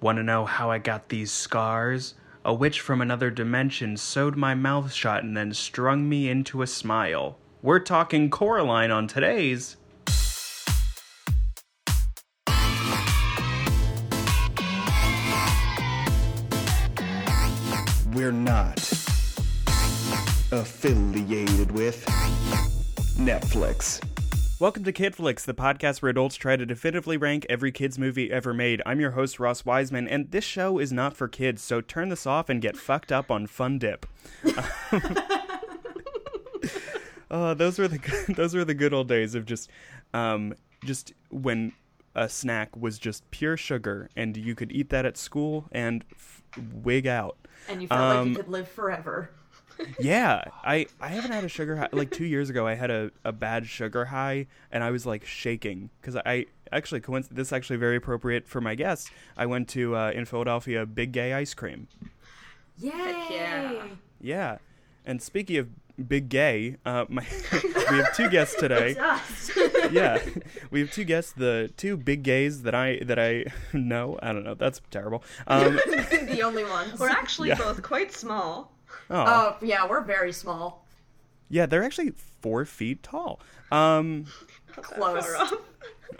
Want to know how I got these scars? A witch from another dimension sewed my mouth shut and then strung me into a smile. We're talking Coraline on today's. We're not affiliated with Netflix. Welcome to Kidflix, the podcast where adults try to definitively rank every kids movie ever made. I'm your host Ross Wiseman, and this show is not for kids, so turn this off and get fucked up on Fun Dip. uh, those were the good, those were the good old days of just um, just when a snack was just pure sugar, and you could eat that at school and f- wig out. and you felt like Um, you could live forever. Yeah, I I haven't had a sugar high. Like two years ago, I had a, a bad sugar high, and I was like shaking because I actually coinc- this is actually very appropriate for my guests. I went to uh, in Philadelphia Big Gay Ice Cream. Yay! yeah. Yeah, and speaking of Big Gay, uh, my we have two guests today. Yeah, we have two guests, the two big gays that I that I know. I don't know. That's terrible. Um, the only ones. We're actually Yeah. both quite small. Oh, Oh yeah, we're very small. yeah, they're actually four feet tall. Um, Close. Far off.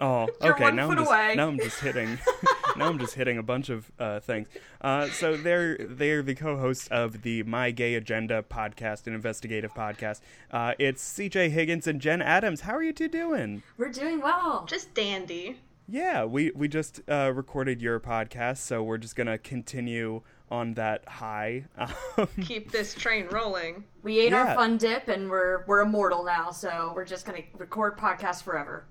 Oh, You're okay. one now foot I'm just away. now I'm just hitting now I'm just hitting a bunch of uh, things. Uh, so they're they're the co-hosts of the My Gay Agenda podcast, an investigative podcast. Uh, it's C.J. Higgins and Jen Adams. How are you two doing? We're doing well. Just dandy. Yeah, we we just uh, recorded your podcast, so we're just gonna continue on that high. Um, Keep this train rolling. we ate Yeah. our fun dip, and we're we're immortal now. So we're just gonna record podcasts forever.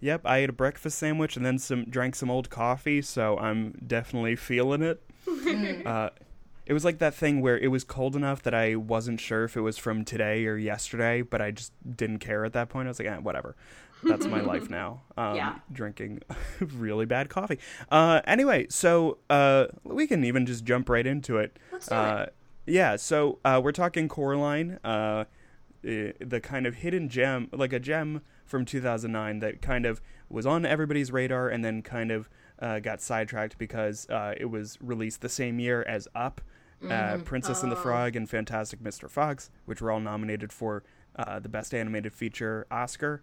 yep, I ate a breakfast sandwich and then some drank some old coffee, so I'm definitely feeling it. uh, it was like that thing where it was cold enough that I wasn't sure if it was from today or yesterday, but I just didn't care at that point. I was like, eh, whatever. That's my life now. Um, Yeah. Drinking really bad coffee. Uh, anyway, so uh, we can even just jump right into it. Let's do uh, it. Yeah, so uh, we're talking Coraline, uh, the kind of hidden gem, like a gem from 2009 that kind of was on everybody's radar and then kind of uh, got sidetracked because uh, it was released the same year as Up, uh, Princess and the Frog, and Fantastic Mr. Fox, which were all nominated for uh, the Best Animated Feature Oscar.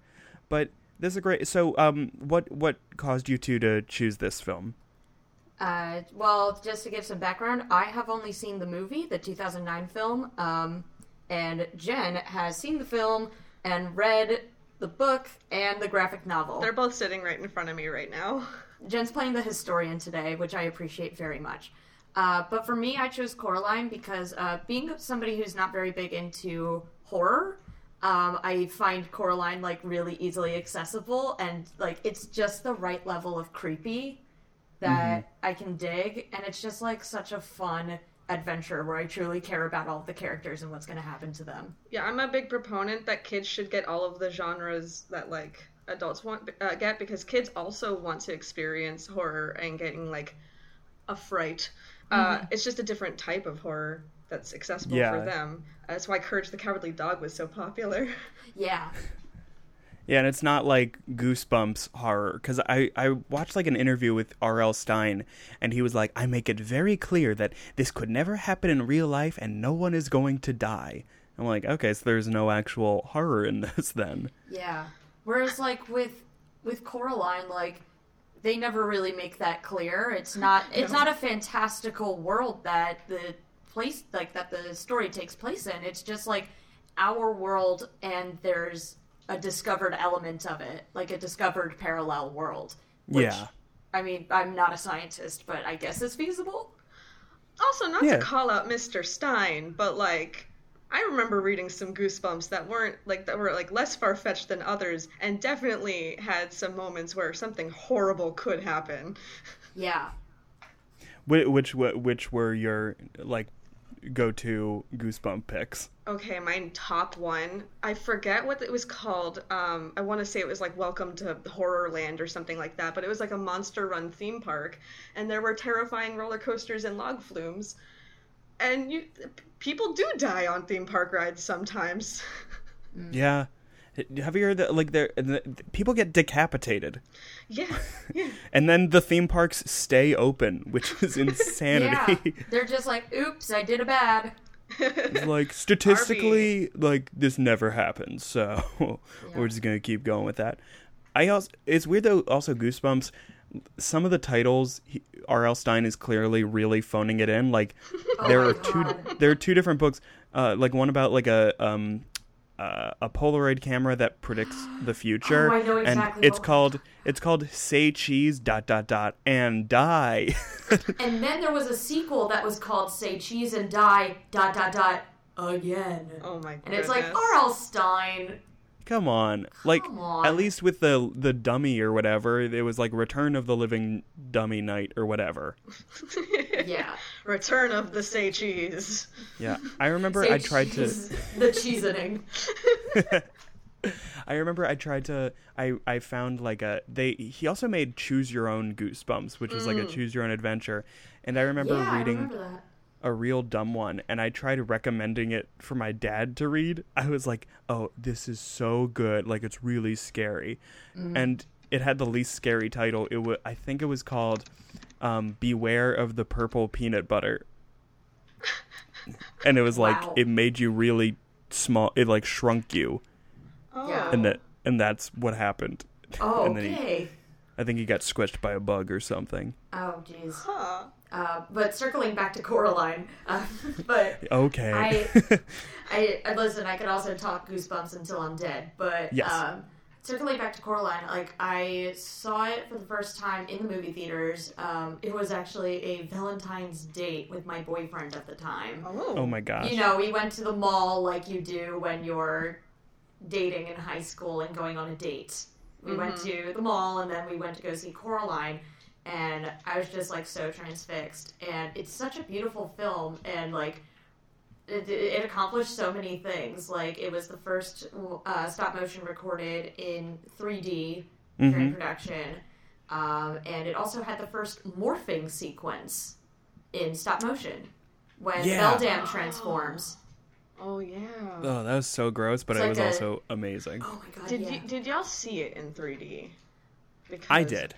But this is a great. So, um, what what caused you two to choose this film? Uh, well, just to give some background, I have only seen the movie, the 2009 film, um, and Jen has seen the film and read the book and the graphic novel. They're both sitting right in front of me right now. Jen's playing the historian today, which I appreciate very much. Uh, but for me, I chose Coraline because uh, being somebody who's not very big into horror, um, I find Coraline like really easily accessible and like it's just the right level of creepy that I can dig, and it's just like such a fun adventure where I truly care about all of the characters and what's going to happen to them. Yeah, I'm a big proponent that kids should get all of the genres that like adults want uh, get because kids also want to experience horror and getting like a fright. Uh, it's just a different type of horror that's accessible Yeah. for them. Uh, that's why Courage the Cowardly Dog was so popular. Yeah, Yeah, and it's not like goosebumps horror because I I watched like an interview with R.L. Stine, and he was like, I make it very clear that this could never happen in real life, and no one is going to die. I'm like, okay, so there's no actual horror in this then. Yeah. Whereas like with with Coraline, like they never really make that clear. It's not it's not a fantastical world that the place like that the story takes place in. It's just like our world and there's a discovered element of it, like a discovered parallel world. Which, Yeah. I mean, I'm not a scientist, but I guess it's feasible. Also, not Yeah. to call out Mr. Stine, but like I remember reading some Goosebumps that weren't like that were like less far fetched than others, and definitely had some moments where something horrible could happen. Yeah. Which which, which were your like go to goosebump picks? Okay, my top one. I forget what it was called. Um, I want to say it was like Welcome to Horrorland or something like that, but it was like a monster run theme park, and there were terrifying roller coasters and log flumes. And you, people do die on theme park rides sometimes. Yeah, Have you heard that? Like, there, the, people get decapitated, Yeah, yeah. and then the theme parks stay open, which is insanity. Yeah, they're just like, "Oops, I did a bad." Like statistically, like this never happens, so we're just gonna keep going with that. I also, it's weird though. Also, Goosebumps. Some of the titles, R.L. Stine is clearly really phoning it in. Like, there Oh my are two, God. there are two different books. Uh, like one about like a um, uh, a Polaroid camera that predicts the future, Oh, I know exactly and it's what- called it's called Say Cheese dot dot dot and die. And then there was a sequel that was called "Say Cheese and Die." Dot dot dot again. Oh my god. And it's like goodness. R.L. Stine. Come on. Like Come on. at least with the the dummy or whatever, it was like Return of the Living Dummy Night or whatever. Yeah. Return of the Say Cheese. Yeah. I remember Say I tried cheese. to the cheesening. I remember I tried to I I found like a they he also made Choose Your Own Goosebumps, which is like a choose your own adventure. And I remember Mm. yeah, reading I remember that. A real dumb one and I tried recommending it for my dad to read. I was like, "Oh, this is so good. Like it's really scary." Mm-hmm. And it had the least scary title. It was I think it was called um, Beware of the Purple Peanut Butter. and it was like Wow. it made you really small. It like shrunk you. Oh. Yeah. And that and that's what happened. Oh, and then he, okay. I think he got squished by a bug or something. Oh, jeez. Huh. Uh, but circling back to Coraline, uh, but Okay. I, I, I listen. I could also talk Goosebumps until I'm dead. But Yes. um, circling back to Coraline, like I saw it for the first time in the movie theaters. Um, it was actually a Valentine's date with my boyfriend at the time. Oh. oh my gosh. You know, we went to the mall like you do when you're dating in high school and going on a date. We went to the mall and then we went to go see Coraline. And I was just like so transfixed. And it's such a beautiful film. And like, it, it accomplished so many things. Like, it was the first uh, stop motion recorded in 3D during production. Um, and it also had the first morphing sequence in stop motion when Yeah. Beldam transforms. Oh yeah. Oh, that was so gross, but It's it like was a- also amazing. Oh my god! Did yeah. you did y'all see it in 3D? Because, I did.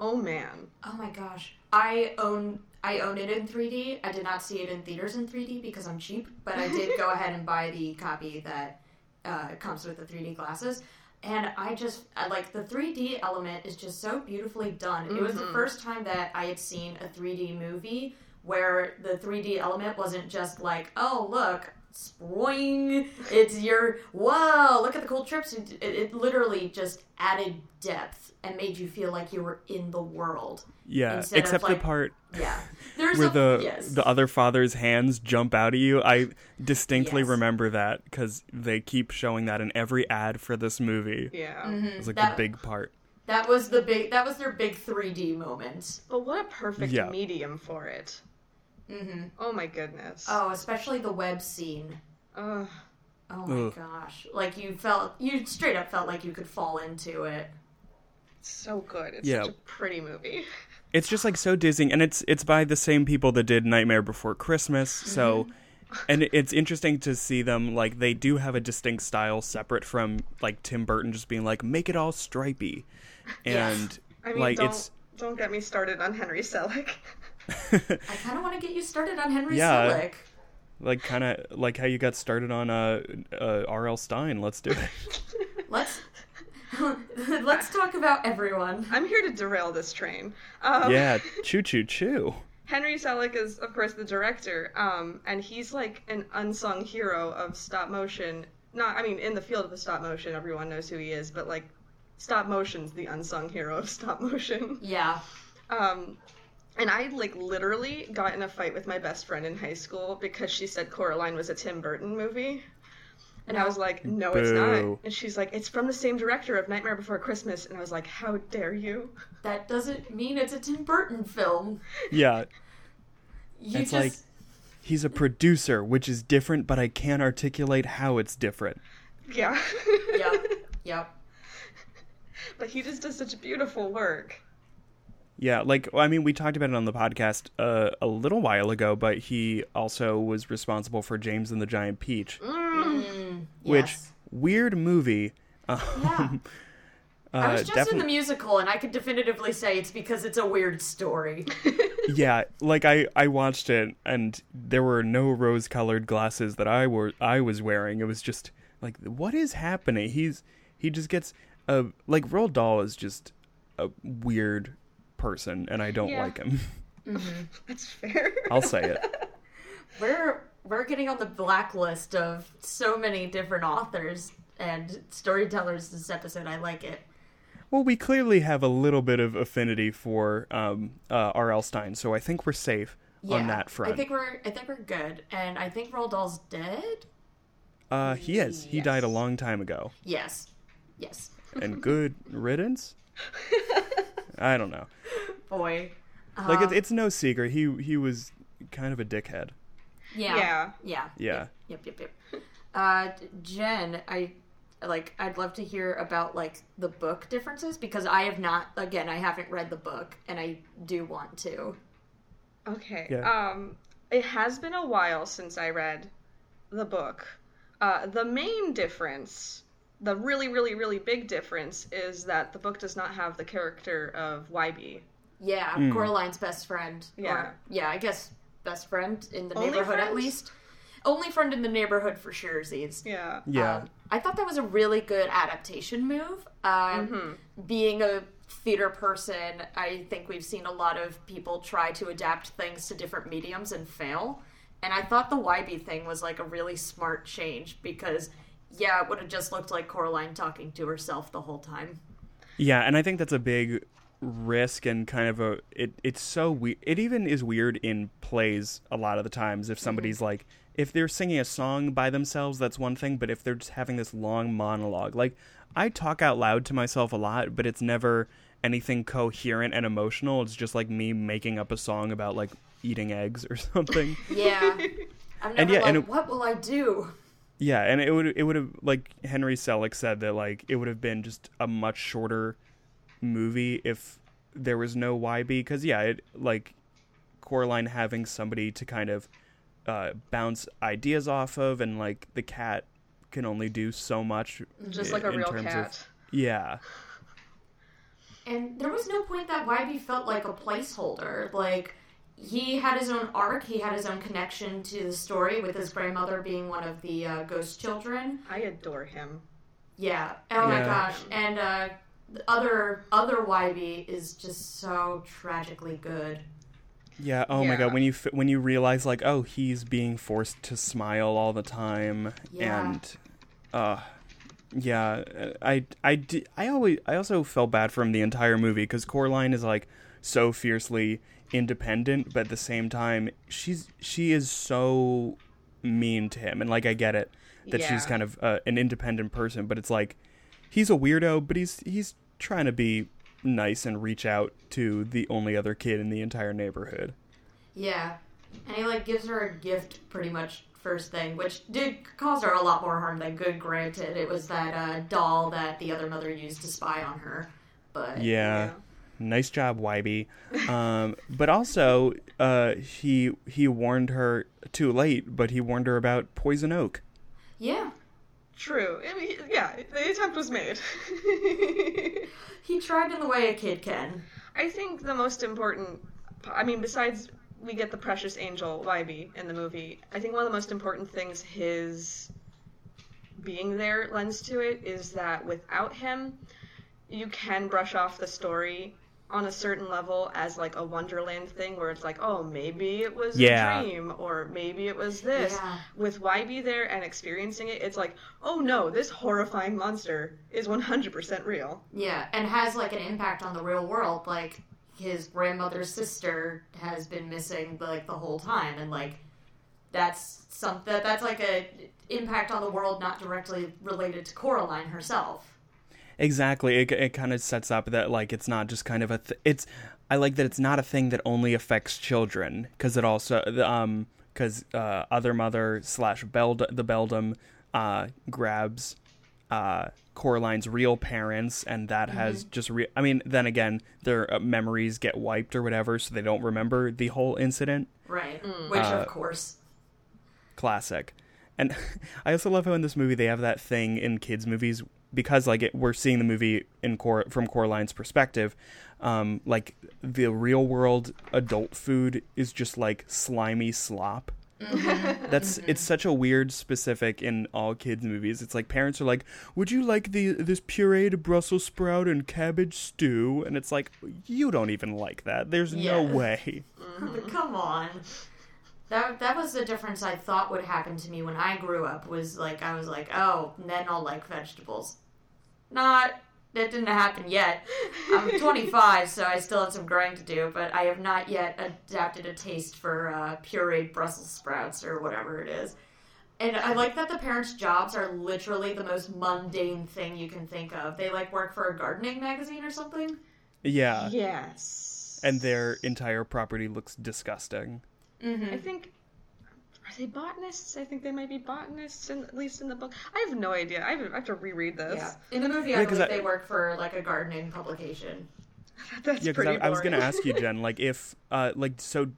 Oh man. Oh my gosh! I own I own it in 3D. I did not see it in theaters in 3D because I'm cheap, but I did go ahead and buy the copy that uh, comes with the 3D glasses. And I just I, like the 3D element is just so beautifully done. It was the first time that I had seen a 3D movie where the 3D element wasn't just like, oh look, spring. It's your whoa, look at the cool trips. It, it, it literally just added depth and made you feel like you were in the world. Yeah, Instead except like- the part Yeah, there's where a, the yes. the other father's hands jump out at you. I distinctly Yes. remember that because they keep showing that in every ad for this movie. Yeah. Mm-hmm. It's like That- the big part. that was the big that was their big 3D moment. But what a perfect Yeah. medium for it. Mm-hmm. Oh my goodness. Oh, especially the web scene. Ugh. Oh my Ugh. gosh! Like you felt, you straight up felt like you could fall into it. It's so good. It's Yeah. such a pretty movie. It's just like so dizzying, and it's it's by the same people that did Nightmare Before Christmas. So, and it's interesting to see them like they do have a distinct style separate from like Tim Burton just being like make it all stripy, and I mean, like don't it's don't get me started on Henry Selick. I kind of want to get you started on Henry Yeah. Selick. like kind of like how you got started on uh, uh R.L. Stine. Let's do it. Let's let's talk about everyone. I'm here to derail this train. Um, yeah, choo choo choo. Henry Selick is, of course, the director, um, and he's like an unsung hero of stop motion. Not, I mean, in the field of the stop motion, everyone knows who he is, but like, stop motion's the unsung hero of stop motion. Yeah. Um, and I like literally got in a fight with my best friend in high school because she said Coraline was a Tim Burton movie. And I was like, no, it's not. And she's like, it's from the same director of Nightmare Before Christmas. And I was like, how dare you? That doesn't mean it's a Tim Burton film. Yeah, You It's just like- he's a producer, which is different, but I can't articulate how it's different. Yeah. yep, yep. but he just does such beautiful work. Yeah, like I mean, we talked about it on the podcast uh, a little while ago, but he also was responsible for James and the Giant Peach, which Yes. weird movie. Yeah. Uh, I was just in the musical, and I could definitively say it's because it's a weird story. yeah, like I I watched it and there were no rose-colored glasses that I were I was wearing. It was just like what is happening? He's he just gets a like Roald Dahl is just a weird person and I don't Yeah. like him. That's fair. I'll say it. We're we're getting on the blacklist of so many different authors and storytellers this episode. I like it. Well, we clearly have a little bit of affinity for um uh R.L. Stine, so I think we're safe on that front. I think we're I think we're good, and I think Roald Dahl's dead. uh he is. He died a long time ago. Yes, yes, And good riddance? I don't know. boy. Like it's it's no secret he he was kind of a dickhead. Yeah, Yeah. yeah, Yeah. Yep, yep, yep. Uh, Jen, I like. I'd love to hear about like the book differences because I have not. Again, I haven't read the book, and I do want to. Okay. Yeah. Um, it has been a while since I read the book. Uh, the main difference, the really, really, really big difference, is that the book does not have the character of Wybie. Yeah, Coraline's best friend. Yeah. Or, yeah, I guess best friend in the Only neighborhood at least. Only friend in the neighborhood for sure, Z's. Yeah. Yeah. Um, I thought that was a really good adaptation move. Um, Being a theater person, I think we've seen a lot of people try to adapt things to different mediums and fail. And I thought the Wybie thing was like a really smart change because, yeah, it would have just looked like Coraline talking to herself the whole time. Yeah, and I think that's a big risk and kind of a it it's so weird. It even is weird in plays a lot of the times if somebody's mm-hmm. like if they're singing a song by themselves that's one thing, but if they're just having this long monologue. Like I talk out loud to myself a lot, but it's never anything coherent and emotional. It's just like me making up a song about like eating eggs or something. Yeah. I'm never yeah, like, and it- what will I do? Yeah, and it would it would have like Henry Selick said that like it would have been just a much shorter movie if there was no Wybie because yeah, it like Coraline having somebody to kind of uh, bounce ideas off of, and like the cat can only do so much. Just i- like a in real terms of- yeah, And there was no point that Wybie felt like a placeholder. Like, he had his own arc, he had his own connection to the story, with his grandmother being one of the uh, ghost children. I adore him. Yeah. Oh my Yeah. gosh. And uh, the other other Wybie is just so tragically good. yeah. Oh my god, when you when you realize like oh he's being forced to smile all the time, Yeah. and uh yeah i i di- i always i also felt bad for him the entire movie because coraline is like so fiercely independent but at the same time she's she is so mean to him and like i get it that she's kind of uh, an independent person but it's like he's a weirdo but he's he's trying to be nice and reach out to the only other kid in the entire neighborhood Yeah. And he like gives her a gift pretty much first thing, which did cause her a lot more harm than good, granted. It was that uh, doll that the other mother used to spy on her. But yeah, Yeah. Nice job Wybie um, but also uh, he he warned her too late but he warned her about poison oak yeah. True. I mean, yeah, the attempt was made. He tried in the way a kid can. I think the most important, I mean, besides we get the precious angel Wybie in the movie, I think one of the most important things his being there lends to it is that without him, you can brush off the story on a certain level as like a Wonderland thing where it's like, oh, maybe it was Yeah. a dream or maybe it was this. Yeah. With Wybie there and experiencing it, it's like, oh no, this horrifying monster is 100% real. Yeah, and has like an impact on the real world. Like his grandmother's sister has been missing like the whole time, and like that's something that's like a impact on the world not directly related to Coraline herself. Exactly. It, it kind of sets up that like it's not just kind of a th- it's i like that it's not a thing that only affects children because it also um because uh other mother slash beld the beldam uh grabs uh coraline's real parents and that has just re- i mean then again their uh, memories get wiped or whatever so they don't remember the whole incident. Right. Which, Uh, of course, classic. And I also love how in this movie they have that thing in kids' movies because like it, we're seeing the movie in Cor- from Coraline's perspective, um, like the real world adult food is just like slimy slop. That's it's such a weird specific in all kids movies. It's like parents are like, "Would you like the this pureed Brussels sprout and cabbage stew?" And it's like, "You don't even like that. There's no Yeah. way." Come on. That that was the difference I thought would happen to me when I grew up. Was like I was like, oh, then I'll like vegetables. Not that didn't happen yet. I'm 25, so I still have some growing to do, but I have not yet adapted a taste for uh, pureed Brussels sprouts or whatever it is. And I like that the parents' jobs are literally the most mundane thing you can think of. They like work for a gardening magazine or something. Yeah, Yes. and their entire property looks disgusting. I think are they botanists? I think they might be botanists, in, at least in the book. I have no idea. I have, I have to reread this. Yeah. In the movie, I Yeah, 'cause believe I- they work for like a gardening publication. That's yeah, because pretty I, I was gonna ask you, Jen, like if, uh, like so,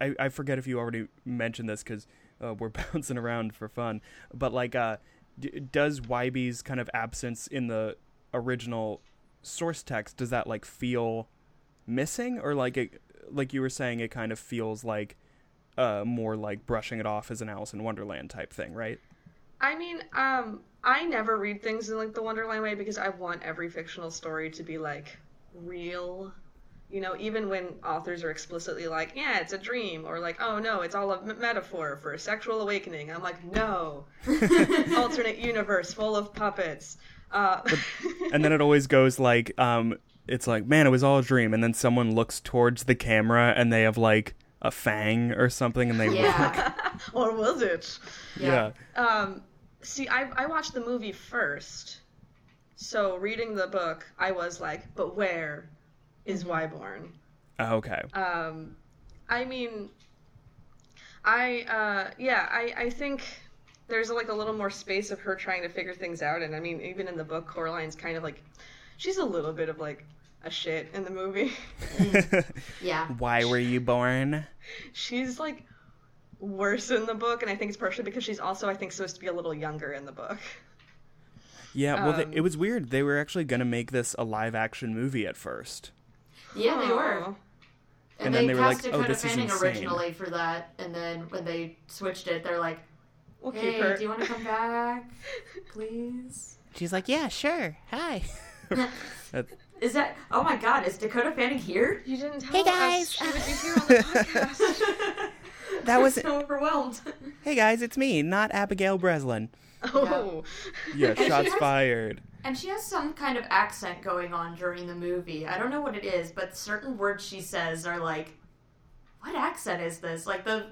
I, I forget if you already mentioned this because uh, we're bouncing around for fun, but like, uh, d- does Wybie's kind of absence in the original source text does that like feel missing or like it, like you were saying, it kind of feels like, uh, more like brushing it off as an Alice in Wonderland type thing, right? I mean, um, I never read things in like the Wonderland way because I want every fictional story to be like real. You know, even when authors are explicitly like, "Yeah, it's a dream," or like, "Oh no, it's all a m- metaphor for a sexual awakening," I'm like, "No, alternate universe full of puppets." Uh, and then it always goes like um it's like man it was all a dream and then someone looks towards the camera and they have like a fang or something and they Yeah. or was it? yeah. Um, see, I I watched the movie first, so reading the book, I was like, "But where is Wyborn?" Oh, okay Um, I mean, I uh, yeah, I I think there's like a little more space of her trying to figure things out, and I mean, even in the book, Coraline's kind of like, she's a little bit of like a shit in the movie. Yeah. why were you born she's like worse in the book, and I think it's partially because she's also I think supposed to be a little younger in the book. yeah well Um, they, it was weird they were actually gonna make this a live action movie at first Yeah, they were. And, And they, then they were cast like, "Oh, Dakota this is Fanning insane." originally for that, and then when they switched it, they're like, We'll keep "Hey, her. do you want to come back, please?" she's like yeah sure hi Is that? Oh my God! Is Dakota Fanning here? You didn't tell Hey, us guys. she would be here on the podcast. that was so overwhelmed. hey guys it's me not abigail breslin oh, yeah she shots has- fired And she has some kind of accent going on during the movie. I don't know what it is, but certain words she says are like, "What accent is this?" Like the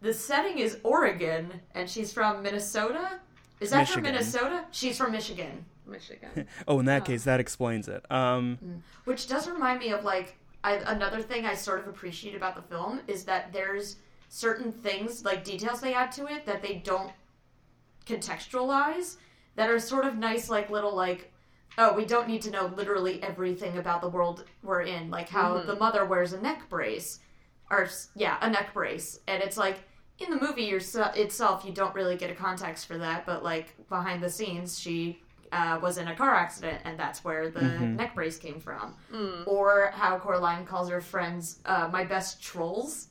the setting is Oregon, and she's from Minnesota. Is that from Minnesota? She's from Michigan, Michigan. oh in that case that explains it. Um which does remind me of like I, another thing I sort of appreciate about the film is that there's certain things like details they add to it that they don't contextualize that are sort of nice like little like oh we don't need to know literally everything about the world we're in. Like how the mother wears a neck brace or yeah a neck brace. And it's like in the movie yourse- itself you don't really get a context for that but like behind the scenes she uh, was in a car accident and that's where the neck brace came from or how coraline calls her friends uh, my best trolls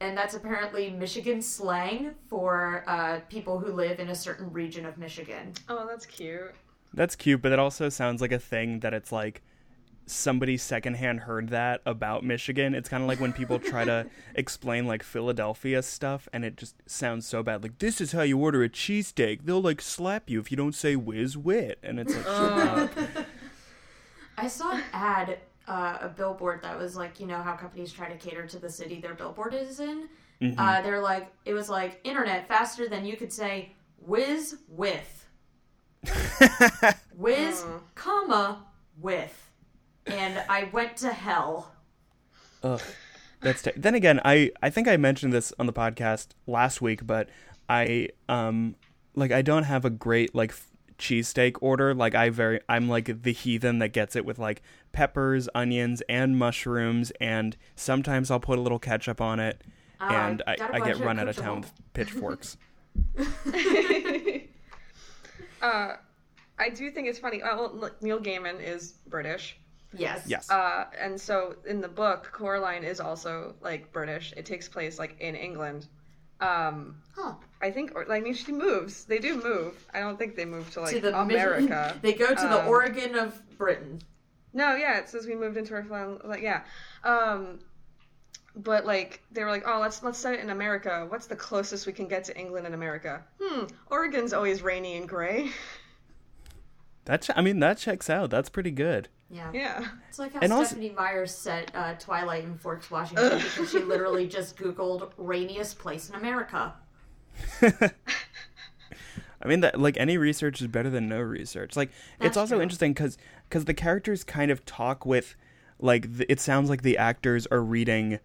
and that's apparently Michigan slang for uh, people who live in a certain region of Michigan. Oh, that's cute. That's cute, but it also sounds like a thing that it's like somebody secondhand heard that about Michigan. It's kind of like when people try to explain like Philadelphia stuff and it just sounds so bad. Like, this is how you order a cheesesteak. They'll like slap you if you don't say whiz wit. And it's like, shut up. I saw an ad, uh, a billboard that was like, you know how companies try to cater to the city their billboard is in. Uh, they're like, it was like internet faster than you could say whiz with, whiz, comma with, and I went to hell. Ugh. That's t- then again, I I think I mentioned this on the podcast last week, but I um like I don't have a great like f- cheesesteak order. Like I very I'm like the heathen that gets it with like peppers, onions, and mushrooms, and sometimes I'll put a little ketchup on it, Ah, and I, got a I get run out of town with pitchforks. Uh, I do think it's funny. Uh, well, look, Neil Gaiman is British. Yes. Yes. Uh, and so in the book, Coraline is also like British. It takes place like in England. Um, Huh. I think, or I mean, she moves. They do move. I don't think they move to like to the America. they go to the Um, Oregon of Britain. No, yeah, it says we moved into our fun. Like, yeah, um, but like they were like, oh, let's let's set it in America. What's the closest we can get to England and America? Hmm, Oregon's always rainy and gray. That ch- I mean that checks out. That's pretty good. Yeah. yeah, It's like how And also- Stephanie Myers set uh, Twilight in Forks, Washington, because she literally just Googled rainiest place in America. I mean that like any research is better than no research. Like it's also true. interesting cuz cuz the characters kind of talk with like th- it sounds like the actors are reading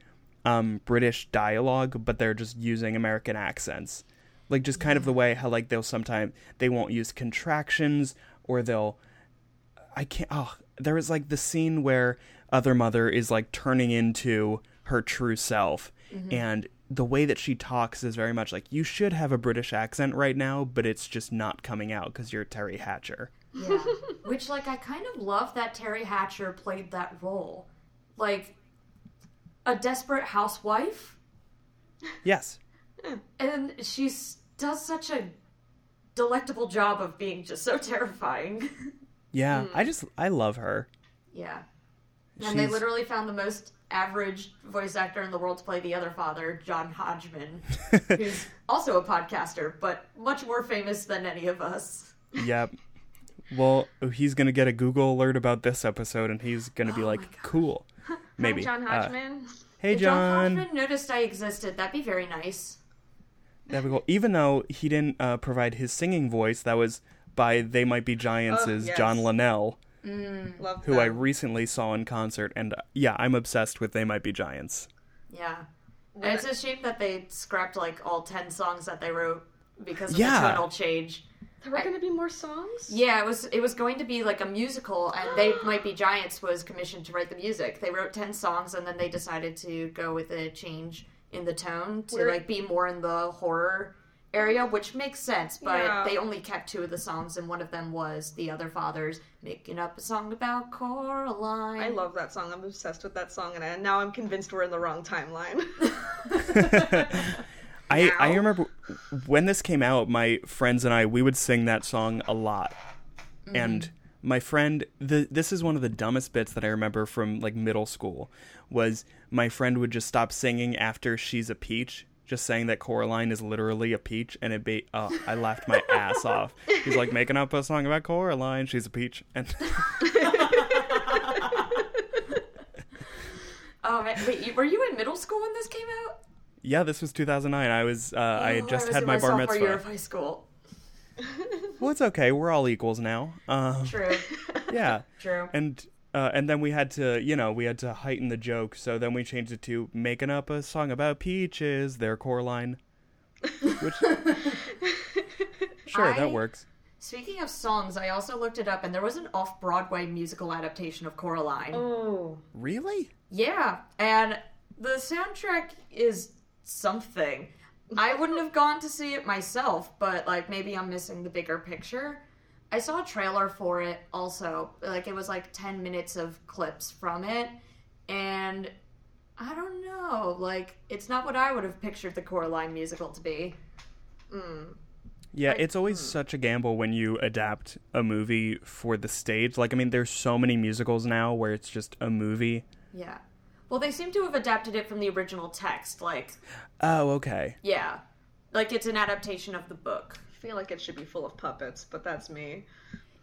um British dialogue but they're just using American accents. Like just kind of the way how like they'll sometimes they won't use contractions or they'll I can't oh there was like the scene where other mother is like turning into her true self mm-hmm. and the way that she talks is very much like you should have a british accent right now but it's just not coming out because you're Teri Hatcher Yeah. Which, like, I kind of love that Teri Hatcher played that role. Like, a desperate housewife, yes and she does such a delectable job of being just so terrifying. yeah i just i love her yeah. And they literally found the most average voice actor in the world to play the other father, John Hodgman, who's also a podcaster, but much more famous than any of us. yep well he's gonna get a google alert about this episode and he's gonna be like cool maybe Hi, John Uh, Hodgman. hey If John john Hodgman noticed I existed, that'd be very nice. That'd be cool. Even though he didn't uh, provide his singing voice, that was by They Might Be Giants' Oh, yes. John Linnell, Love who I recently saw in concert. And uh, yeah, I'm obsessed with They Might Be Giants. Yeah. And it's a shame that they scrapped like all 10 songs that they wrote because of Yeah. the tonal change. There were going to be more songs. Yeah, it was it was going to be like a musical and They Might Be Giants was commissioned to write the music. They wrote 10 songs and then they decided to go with a change in the tone to Where- like be more in the horror area, which makes sense, but Yeah. they only kept two of the songs and one of them was The Other Fathers making up a song about Coraline. I love that song. I'm obsessed with that song, and I, now I'm convinced we're in the wrong timeline. I, I remember when this came out, my friends and I, we would sing that song a lot. Mm-hmm. And my friend, the, this is one of the dumbest bits that I remember from like middle school, was my friend would just stop singing after She's a Peach, just saying that Coraline is literally a peach. And it be, oh, I laughed my ass off. He's like making up a song about Coraline, she's a peach. And Oh, man. wait, you- were you in middle school when this came out? yeah, this was 2009. I was, uh, I had Oh, just was had in my bar sophomore year of mitzvah. high school. Well, it's okay. We're all equals now. Um, True, yeah. true. and uh, and then we had to you know we had to heighten the joke so then we changed it to making up a song about peaches their Coraline which sure I- that works Speaking of songs, I also looked it up, and there was an off-Broadway musical adaptation of Coraline. oh, really Yeah, and the soundtrack is something. I wouldn't have gone to see it myself, but like maybe I'm missing the bigger picture. I saw a trailer for it also. Like it was like 10 minutes of clips from it, and I don't know. Like it's not what I would have pictured the Coraline musical to be. yeah Like, it's always hmm. such a gamble when you adapt a movie for the stage like i mean there's so many musicals now where it's just a movie Yeah. Well, they seem to have adapted it from the original text. Like, oh okay yeah. Like it's an adaptation of the book. I feel like it should be full of puppets, but that's me.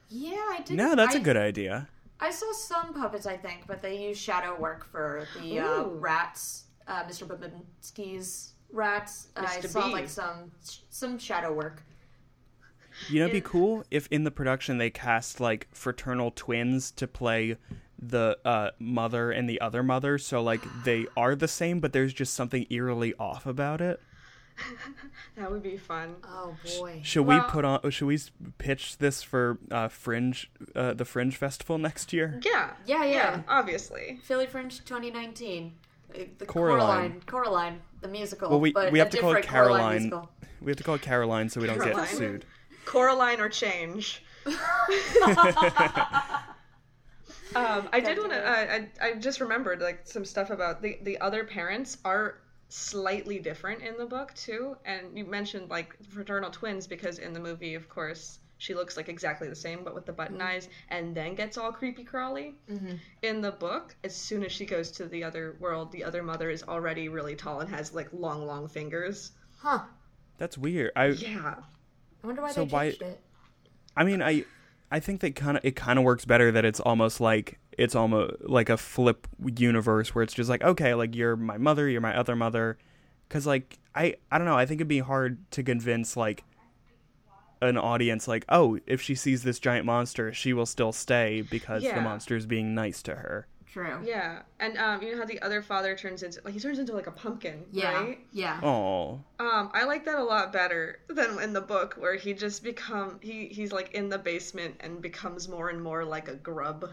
Yeah, I did. no that's a a good idea I saw some puppets, I think, but they use shadow work for the uh, rats. Uh, Mr. Bobinsky's rats. I Mr. saw B. like some some shadow work. You know, it'd be cool if in the production they cast like fraternal twins to play the uh, mother and the other mother. So like they are the same, but there's just something eerily off about it. That would be fun. Oh boy. Should Well- we put on? Should we pitch this for uh, Fringe, uh, the Fringe Festival next year? Yeah. Yeah, yeah. Yeah, obviously. Philly Fringe 2019. Uh, The Coraline. Coraline. Coraline, the musical. Well, we- but we have a to call it different Coraline Caroline. musical. We have to call it Caroline so we don't Caroline. get sued. Coraline or change. Um, I did want to. Uh, I I just remembered like some stuff about the the other parents are slightly different in the book too. And you mentioned like fraternal twins because in the movie, of course, she looks like exactly the same but with the button mm-hmm. eyes, and then gets all creepy crawly. Mm-hmm. In the book, as soon as she goes to the other world, the other mother is already really tall and has like long, long fingers. Huh. That's weird. I Yeah. I wonder why So they why- changed it. I mean, I I think that kind of it kind of works better that it's almost like it's almost like a flip universe where it's just like okay, like you're my mother, you're my other mother, because like I I don't know, I think it'd be hard to convince like an audience like oh if she sees this giant monster she will still stay because the Yeah. monster is being nice to her. True. Yeah, and um, you know how the other father turns into like he turns into like a pumpkin, Yeah. right? Yeah. Oh, Um, I like that a lot better than in the book where he just become he he's like in the basement and becomes more and more like a grub,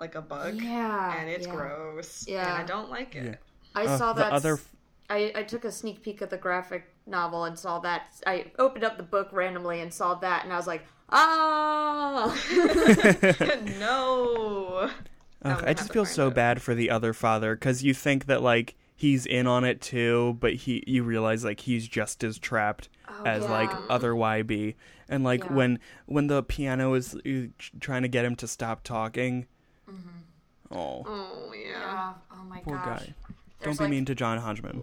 like a bug. Yeah, and it's yeah. gross. and Yeah. I don't like it. Yeah. I Uh, saw that. other- I, I took a sneak peek of the graphic novel and saw that. I opened up the book randomly and saw that, and I was like, ah! no. Ugh, I just feel so it. bad for the other father because you think that like he's in on it too, but he you realize like he's just as trapped as like other Wybie, and like Yeah. when when the piano is uh, trying to get him to stop talking. Oh, Oh yeah. Yeah. Oh my poor gosh. guy! Don't be like, mean to John Hodgman.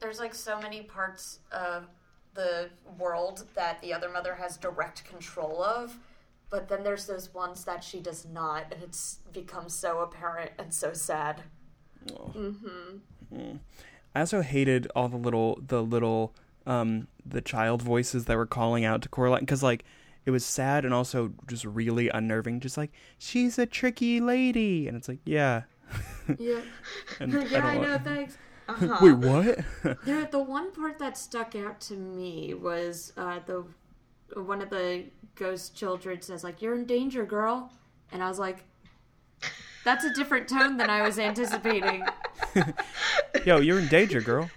There's like so many parts of the world that the other mother has direct control of, but then there's those ones that she does not, and it's become so apparent and so sad. Mm-hmm. I also hated all the little the little um the child voices that were calling out to Coraline because like it was sad and also just really unnerving. Just like she's a tricky lady, and it's like yeah. Yeah. And yeah, I don't know. want- Thanks. Uh-huh. Wait, what? The the one part that stuck out to me was uh, the one of the ghost children says like "You're in danger, girl," and I was like, "That's a different tone than I was anticipating." Yo, you're in danger, girl.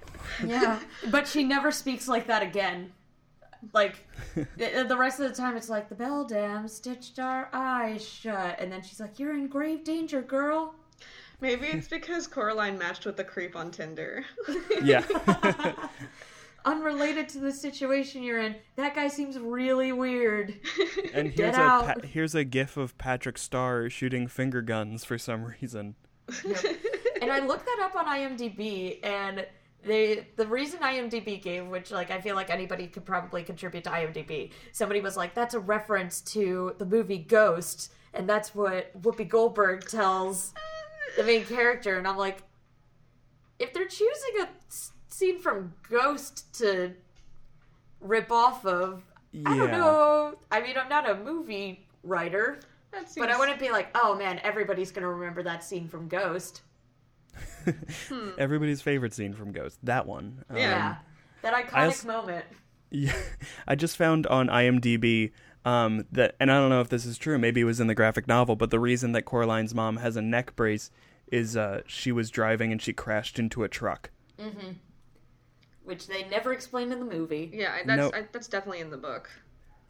Yeah, but she never speaks like that again. Like the, the rest of the time, it's like the beldam stitched our eyes shut, and then she's like, "You're in grave danger, girl." Maybe it's because Coraline matched with the creep on Tinder. Yeah. Unrelated to the situation you're in, that guy seems really weird. And Get here's a out. pa- here's a gif of Patrick Star shooting finger guns for some reason. and I looked that up on IMDb, and they the reason IMDb gave, which like I feel like anybody could probably contribute to IMDb. Somebody was like, "That's a reference to the movie Ghost," and that's what Whoopi Goldberg tells the main character. And I'm like, if they're choosing a scene from Ghost to rip off of, I don't know. I mean, I'm not a movie writer. Seems... But I wouldn't be like, oh man, everybody's gonna remember that scene from Ghost. Everybody's favorite scene from Ghost. That one. Um, Yeah, that iconic als- moment. Yeah, I just found on IMDb um, that, and I don't know if this is true. Maybe it was in the graphic novel, but the reason that Coraline's mom has a neck brace is uh, she was driving and she crashed into a truck. which they never explained in the movie. Yeah, that's No. I, that's definitely in the book.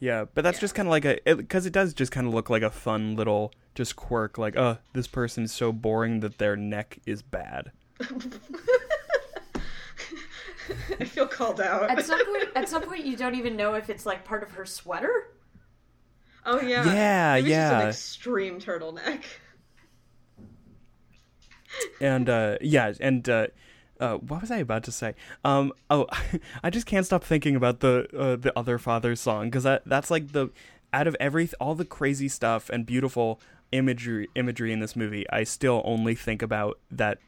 Yeah, but that's just kind of like a because it, does just kind of look like a fun little just quirk. Like, uh, this person's so boring that their neck is bad. I feel called out. At some point, at some point, you don't even know if it's like part of her sweater. Oh yeah. Yeah, Maybe It's just yeah. an extreme turtleneck. and uh yeah and uh uh, what was I about to say? Um, oh, I just can't stop thinking about the uh, the other father song because that that's like the out of every all the crazy stuff and beautiful imagery imagery in this movie. I still only think about that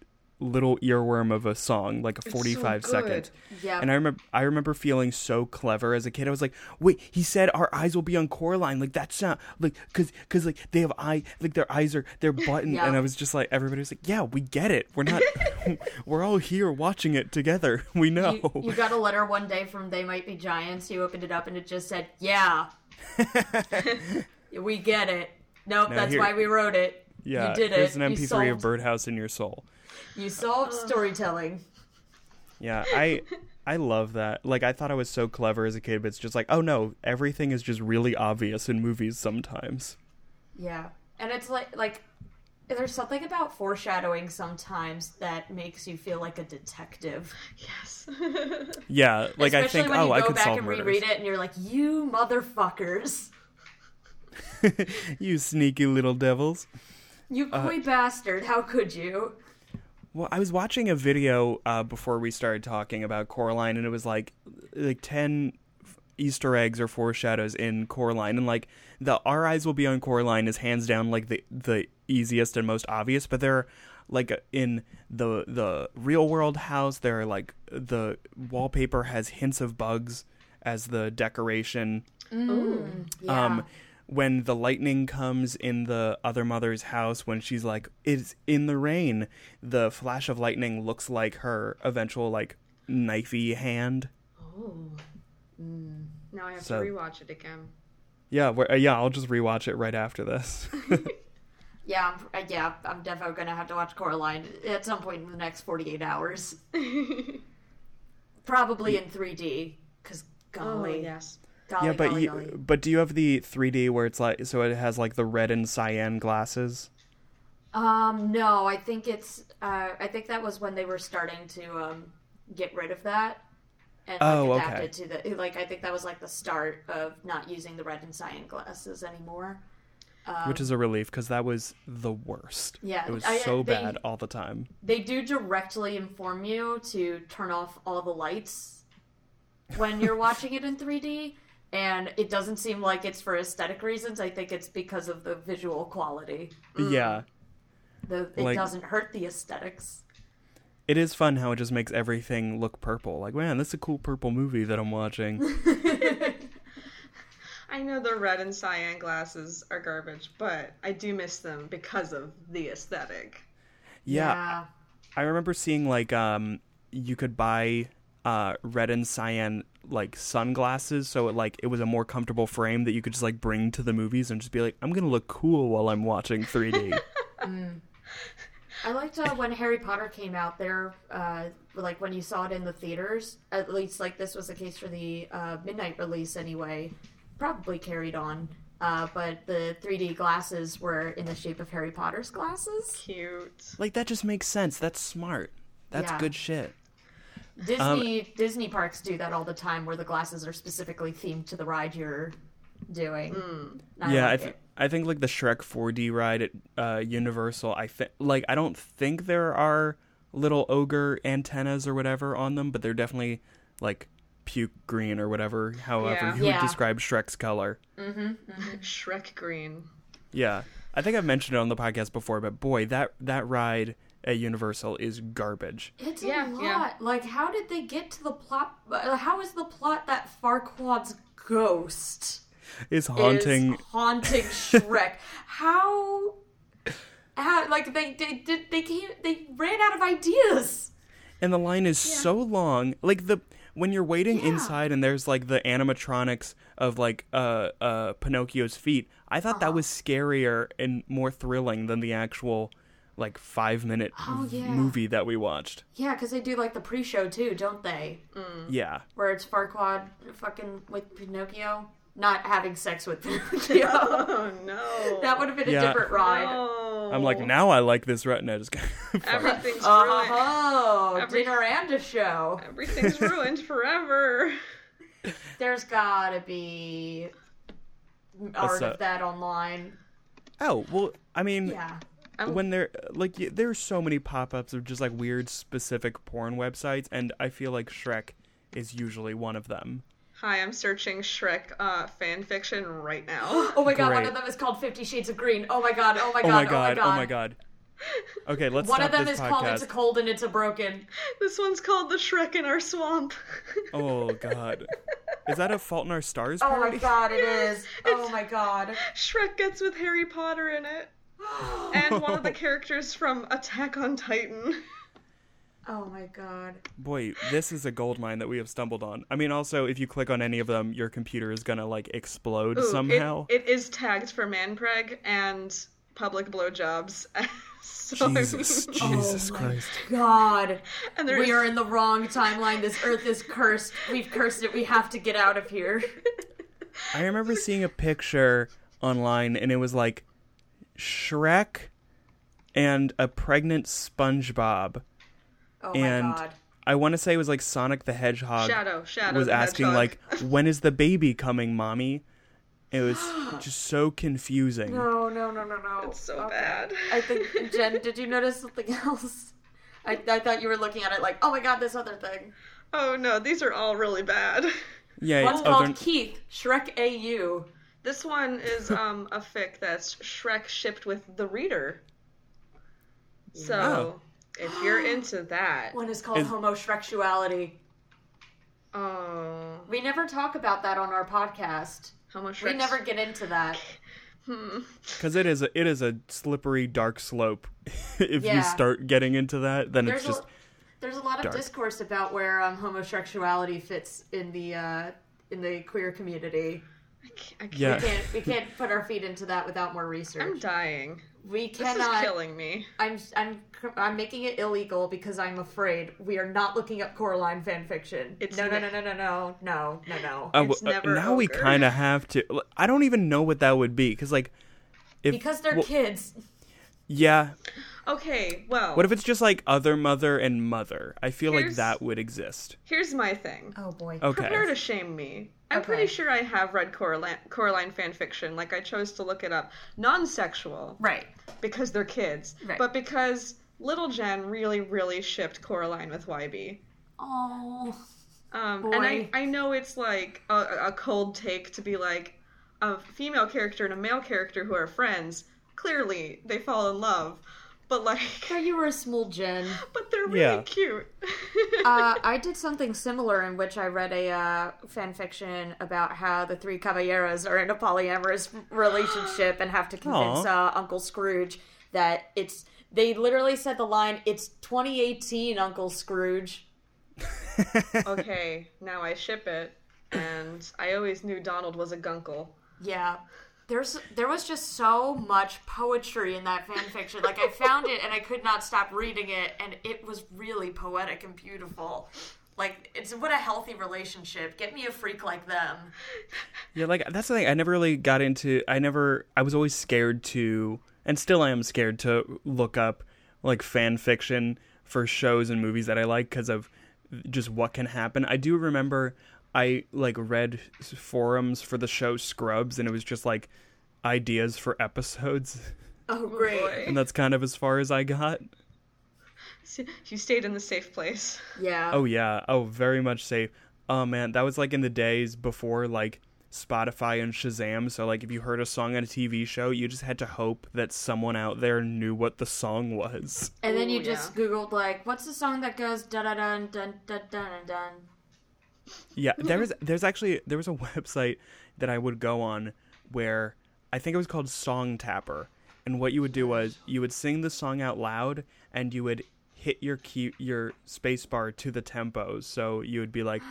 little earworm of a song, like a so forty five good. second. Yeah, And I remember, I remember feeling so clever as a kid. I was like, "Wait, he said our eyes will be on Coraline. Like that's not like, cause, cause like they have eye, like their eyes are, they're button." Yeah. And I was just like, everybody was like, "Yeah, we get it. We're not, we're all here watching it together. We know." you, you got a letter one day from They Might Be Giants. You opened it up and it just said, "Yeah, we get it." Nope, that's here- why we wrote it. yeah, you did it. an You MP3 of Birdhouse in your soul. You solved storytelling. Yeah, I, I love that. Like I thought I was so clever as a kid, but it's just like, oh no, everything is just really obvious in movies sometimes. Yeah, and it's like like there's something about foreshadowing sometimes that makes you feel like a detective. Yes. Yeah, like I think, when oh, you I go could back solve and murders. reread it, and you're like, you motherfuckers, you sneaky little devils. you Uh, bastard, how could you? Well, I was watching a video uh, before we started talking about Coraline, and it was like like ten Easter eggs or foreshadows in Coraline, and like the "Our eyes will be on Coraline" is hands down like the the easiest and most obvious. But there, are like uh, in the the real world house, there are like the wallpaper has hints of bugs as the decoration. Ooh. Yeah. When the lightning comes in the other mother's house, when she's like, "It's in the rain," the flash of lightning looks like her eventual like knifey hand. Oh. mm. Now I have So- to rewatch it again. Yeah, we uh, yeah, I'll just rewatch it right after this. yeah, I'm, uh, yeah, I'm definitely gonna have to watch Coraline at some point in the next 48 hours. Probably in 3D, because Oh golly, yes. Yeah, but you, but do you have the 3D where it's like so it has like the red and cyan glasses? Um, no, I think it's. Uh, I think that was when they were starting to um, get rid of that and like, Oh, adapt okay. to the like. I think that was like the start of not using the red and cyan glasses anymore. Which is a relief because that was the worst. Um, Yeah, it was I- so they- bad all the time. They do directly inform you to turn off all the lights when you're watching it in 3D, and it doesn't seem like it's for aesthetic reasons. I think it's because of the visual quality. Yeah, The it Like- doesn't hurt the aesthetics. it is fun how it just makes everything look purple. Like, man, this is a cool purple movie that I'm watching. I know the red and cyan glasses are garbage, but I do miss them because of the aesthetic. yeah, I remember seeing like um you could buy uh red and cyan like sunglasses so it like it was a more comfortable frame that you could just like bring to the movies and just be like I'm going to look cool while I'm watching 3D. I liked uh, when Harry Potter came out there, uh, like when you saw it in the theaters. At least, like this was the case for the uh, midnight release, anyway. Probably carried on, uh, but the 3D glasses were in the shape of Harry Potter's glasses. Cute. like that just makes sense. That's smart. That's Yeah. good shit. Um, Disney Disney parks do that all the time, where the glasses are specifically themed to the ride you're doing. Hmm. I yeah, I, like th- I think like the Shrek 4D ride at uh, Universal. I think like I don't think there are little ogre antennas or whatever on them, but they're definitely like puke green or whatever. However, Yeah. you Yeah. would describe Shrek's color. Mm-hmm, mm-hmm. Shrek green. Yeah, I think I've mentioned it on the podcast before, but boy, that that ride at Universal is garbage. It's Yeah, a lot. yeah. Like, how did they get to the plot? uh, How is the plot that Farquaad's ghost? is haunting. is haunting Shrek. how, how? Like they they did they came they ran out of ideas. and the line is so long like the when you're waiting Yeah. inside and there's like the animatronics of like uh uh pinocchio's feet i thought Uh-huh. that was scarier and more thrilling than the actual like five minute Oh, yeah. movie that we watched Yeah, because they do like the pre-show too, don't they? Mm. yeah Where it's Farquaad fucking with Pinocchio, not having sex with Pinocchio. Oh no. that would have been a different ride. No. i'm like now i like this right now just Everything's uh-huh. ruined. Oh, Every- dinner and a show. Everything's ruined forever. There's gotta be art that? of that online. oh well i mean Yeah. When there like y- there's so many pop-ups of just like weird specific porn websites and i feel like shrek is usually one of them Hi, I'm searching Shrek uh, fan fiction right now. Oh my god, one of them is called Fifty Shades of Green. Oh my god, oh my god, oh my god oh oh my god okay let's One stop of them this is podcast called It's a Cold and It's a Broken. this one's called The Shrek in Our Swamp. Oh God, is that a Fault in Our Stars Oh my god, it is. Oh my god. Shrek gets with Harry Potter in it. And one of the characters from Attack on Titan. Oh my god. Boy, this is a gold mine that we have stumbled on. I mean, also, if you click on any of them, your computer is gonna like explode Ooh, it- somehow. it is tagged for manpreg and public blowjobs So I Jesus, mean- Jesus Oh my Christ. God, and there's we are in the wrong timeline. This Earth is cursed. We've cursed it. We have to get out of here. I remember seeing a picture online and it was like Shrek and a pregnant SpongeBob. Oh And my God. I want to say it was like Sonic the Hedgehog Shadow, Shadow was the asking Hedgehog. like, "When is the baby coming, mommy?" It was just so confusing. No, no, no, no, no. It's so Okay. bad. I think Jen, did you notice something else? I, I thought you were looking at it like, oh my god, this other thing. Oh no, these are all really bad. Yeah, One's oh, called they're- Keith Shrek AU. This one is um a fic that's Shrek shipped with the reader. So if you're into that, One is called Is- Homosexuality. oh, We never talk about that on our podcast. how much We never get into that. Because it is a, it is a slippery, dark slope. if Yeah. you start getting into that, then There's it's just a there's a lot of dark. discourse about where um, homosexuality fits in the uh, in the queer community. I can't, Yeah. We can't we can't put our feet into that without more research. I'm dying. we cannot. This is killing me. I'm I'm I'm making it illegal because I'm afraid we are not looking up Coraline fan fiction. It's no, no, ne- no, no, no, no, no, no, no. Uh, It's w- uh, never now we kind of have to. l- I don't even know what that would be because, like, if because they're well, kids. yeah, Okay, well, what if it's just like other mother and mother? I feel like that would exist. here's my thing. Oh boy. Okay, Prepare to shame me. I'm Okay. pretty sure I have read Coraline, Coraline fan fiction. Like I chose to look it up. Non-sexual Right. because they're kids, Right. but because Little Jen really, really shipped Coraline with Wybie. Oh. Um, and I, I know it's like a, a cold take to be like a female character and a male character who are friends. Clearly, they fall in love, but like, So you were a small Jen. but they're really Yeah. cute. uh, I did something similar in which I read a uh, fan fiction about how the three caballeros are in a polyamorous relationship and have to convince uh, Uncle Scrooge that it's. They literally said the line, "It's 2018, Uncle Scrooge." okay, now I ship it, and I always knew Donald was a gunkle. Yeah. There's there was just so much poetry in that fan fiction. Like I found it and I could not stop reading it and it was really poetic and beautiful. Like it's what a healthy relationship. Get me a freak like them. yeah, like that's the thing. I never really got into. I never. I was always scared to, and still I am scared to look up like fan fiction for shows and movies that I like because of just what can happen. I do remember I like read forums for the show Scrubs, and it was just like ideas for episodes, oh, oh great. And that's kind of as far as I got. You stayed in the safe place. Yeah. Oh yeah. Oh, very much safe. Oh man, that was like in the days before like Spotify and Shazam. So like if you heard a song on a TV show, you just had to hope that someone out there knew what the song was. And then you Ooh, just googled like, what's the song that goes da da dun dun dun dun dun dun. Yeah, there was there's actually there was a website that I would go on where I think it was called Song Tapper. And what you would do was you would sing the song out loud and you would hit your key your space bar to the tempos. So you would be like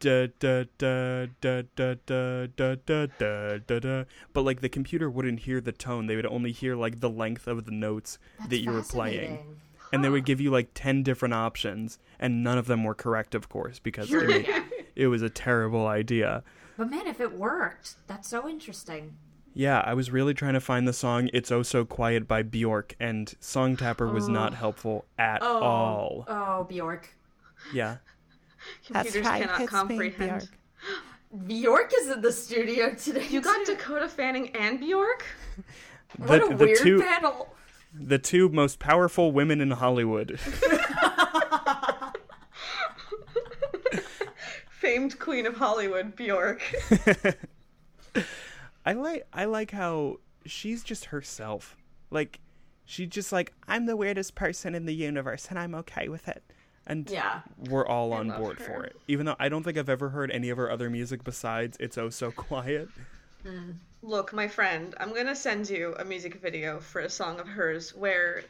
da da da da da da da da da da da but like the computer wouldn't hear the tone. They would only hear like the length of the notes that you were playing. Fascinating. And they would give you like 10 different options and none of them were correct of course because they were-. It was a terrible idea. But man, if it worked, that's so interesting. Yeah, I was really trying to find the song It's Oh So Quiet by Bjork, and Song Tapper was not oh. helpful at Oh. all. Oh, Bjork. Yeah. Computers cannot comprehend. Bjork is in the studio today. You got Dakota Fanning and Bjork? what a the weird two panel. the two most powerful women in Hollywood. Famed Queen of Hollywood, Bjork. I like I like how she's just herself. Like she's just like I'm the weirdest person in the universe and I'm okay with it. And Yeah. we're all on board her. for it. Even though I don't think I've ever heard any of her other music besides It's Oh So Quiet. Mm. Look, my friend, I'm gonna send you a music video for a song of hers where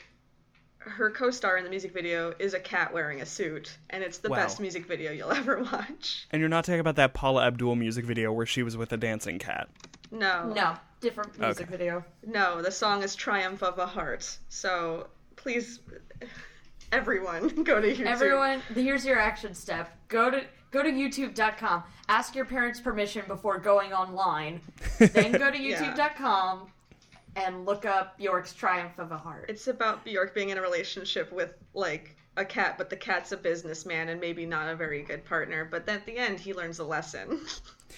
her co-star in the music video is a cat wearing a suit, and it's the Wow. best music video you'll ever watch. And you're not talking about that Paula Abdul music video where she was with a dancing cat. No, No, different music Okay. video. no. The song is "Triumph of a Heart," so please, everyone, go to YouTube. Everyone, here's your action step. Go to go to youtube.com. Ask your parents' permission before going online. then go to Yeah. youtube.com and look up Bjork's Triumph of a Heart. It's about Bjork being in a relationship with like a cat, but the cat's a businessman and maybe not a very good partner. But at the end, he learns a lesson.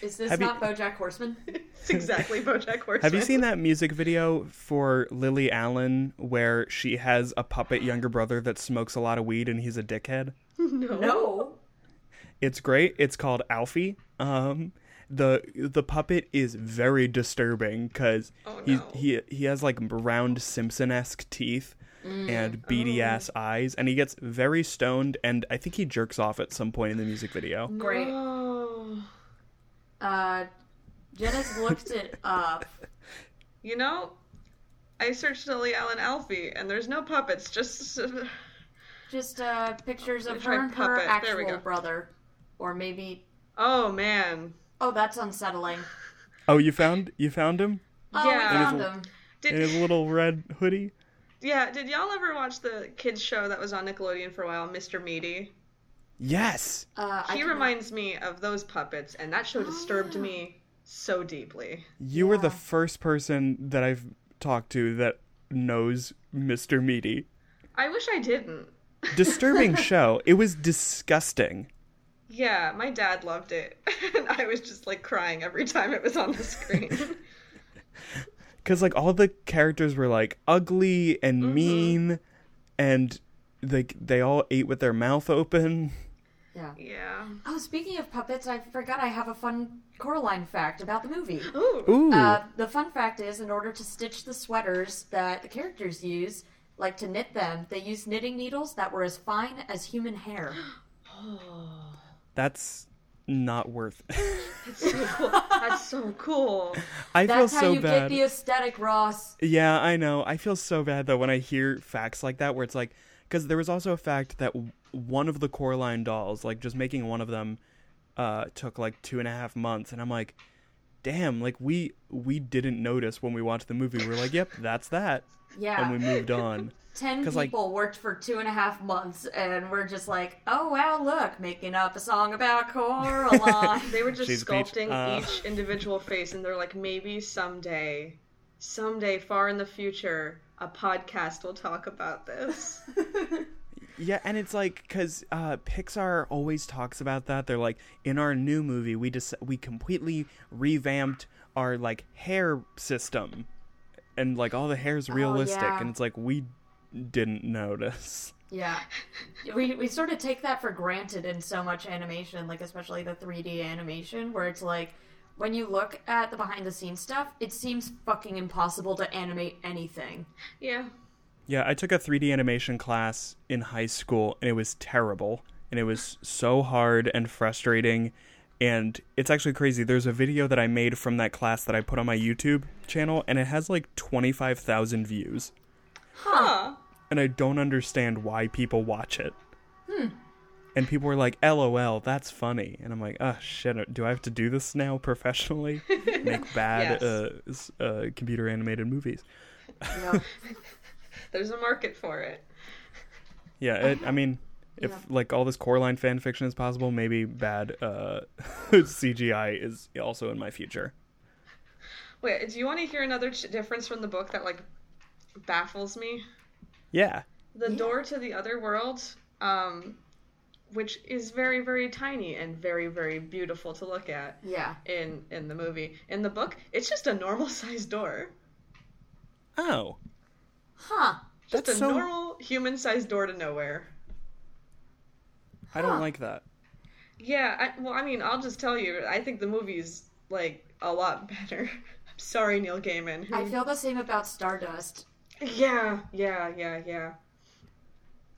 Is this Have you- not BoJack Horseman? it's exactly BoJack Horseman. Have you seen that music video for Lily Allen where she has a puppet younger brother that smokes a lot of weed and he's a dickhead? No. no. It's great. It's called Alfie. Um, the the puppet is very disturbing because Oh, he no. he he has like round Simpson esque teeth and beady ass eyes, and he gets very stoned, and I think he jerks off at some point in the music video. Great. Oh. Uh, Jenna's looked it up. You know, I searched Lily Allen Alfie, and there's no puppets. Just Just uh, pictures of her and her puppet. Actual brother. Or maybe. oh man. Oh, that's unsettling. Oh, you found you found him Oh, Yeah. we It is found a- him. in his little red hoodie. yeah? Did y'all ever watch the kids show that was on Nickelodeon for a while, Mr. Meaty? Yes. Uh, He reminds me of those puppets, and that show disturbed me so deeply. You were the first person that I've talked to that knows Mr. Meaty. I wish I didn't. Disturbing show. It was disgusting. Yeah, my dad loved it, and I was just like crying every time it was on the screen. Cause like all the characters were like ugly and mean, and like they all ate with their mouth open. Yeah. yeah. Oh, speaking of puppets, I forgot I have a fun Coraline fact about the movie. Ooh. Ooh, Uh, the fun fact is, in order to stitch the sweaters that the characters use, like to knit them, they use knitting needles that were as fine as human hair. that's not worth. It. That's so cool. That's so cool. I feel That's how so you bad. get the aesthetic, Ross. Yeah, I know. I feel so bad though when I hear facts like that, where it's like, because there was also a fact that one of the Coraline dolls, like just making one of them, uh, took like two and a half months, and I'm like, damn, like we we didn't notice when we watched the movie. We're like, yep, that's that, Yeah. and we moved on. Ten 'cause, like- people worked for two and a half months, and we're just like, oh wow, look, making up a song about Coraline. They were just She's sculpting Uh. each individual face, and they're like, maybe someday, someday far in the future, a podcast will talk about this. Yeah, and it's like because uh, Pixar always talks about that. They're like, in our new movie, we just we completely revamped our like hair system, and like all the hair's realistic, yeah. and it's like we didn't notice. yeah, we we sort of take that for granted in so much animation, like especially the 3D animation, where it's like. When you look at the behind the scenes stuff, it seems fucking impossible to animate anything. Yeah. Yeah, I took a 3D animation class in high school, and it was terrible, and it was so hard and frustrating. And it's actually crazy. There's a video that I made from that class that I put on my YouTube channel, and it has like 25,000 views. Huh. And I don't understand why people watch it. And people were like, "LOL, that's funny," and I'm like, "Oh shit, do I have to do this now professionally? Make bad Yes. uh, uh, computer animated movies?" Yeah. There's a market for it. Yeah, it, I mean, if Yeah. like all this Coraline fan fiction is possible, maybe bad uh, CGI is also in my future. Wait, do you want to hear another ch- difference from the book that like baffles me? Yeah, The door to the other world, um, which is very, very tiny and very, very beautiful to look at yeah. in in the movie. In the book, it's just a normal sized door. oh, Huh. Just That's a so- normal human sized door to nowhere. I don't Huh. like that. Yeah, I, well, I mean, I'll just tell you, I think the movie's like a lot better. I'm sorry, Neil Gaiman. who- I feel the same about Stardust. Yeah, yeah, yeah, yeah.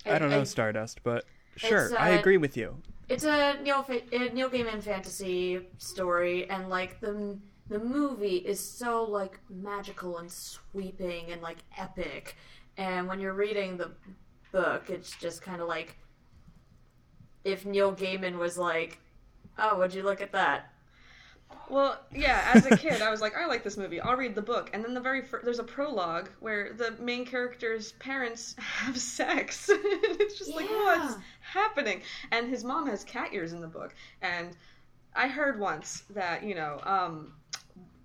I don't know I- Stardust, but sure, I uh, agree with you. It's a Neil Fa- a Neil Gaiman fantasy story, and like the the movie is so like magical and sweeping and like epic, and when you're reading the book, it's just kind of like if Neil Gaiman was like, "Oh, would you look at that?" Well, yeah, as a kid, I was like, I like this movie. I'll read the book. And then the very fir- there's a prologue where the main character's parents have sex. it's just like, what's happening? And his mom has cat ears in the book. And I heard once that, you know, um,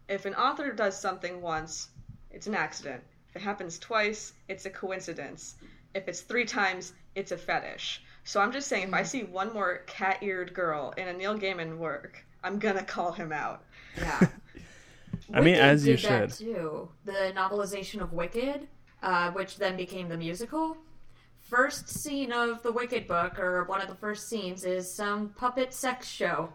if an author does something once, it's an accident. If it happens twice, it's a coincidence. If it's three times, it's a fetish. So I'm just saying, if I see one more cat eared girl in a Neil Gaiman work, I'm gonna call him out. Yeah. I mean, Wicked as you did that should. too. The novelization of Wicked, uh, which then became the musical. First scene of the Wicked book, or one of the first scenes, is some puppet sex show.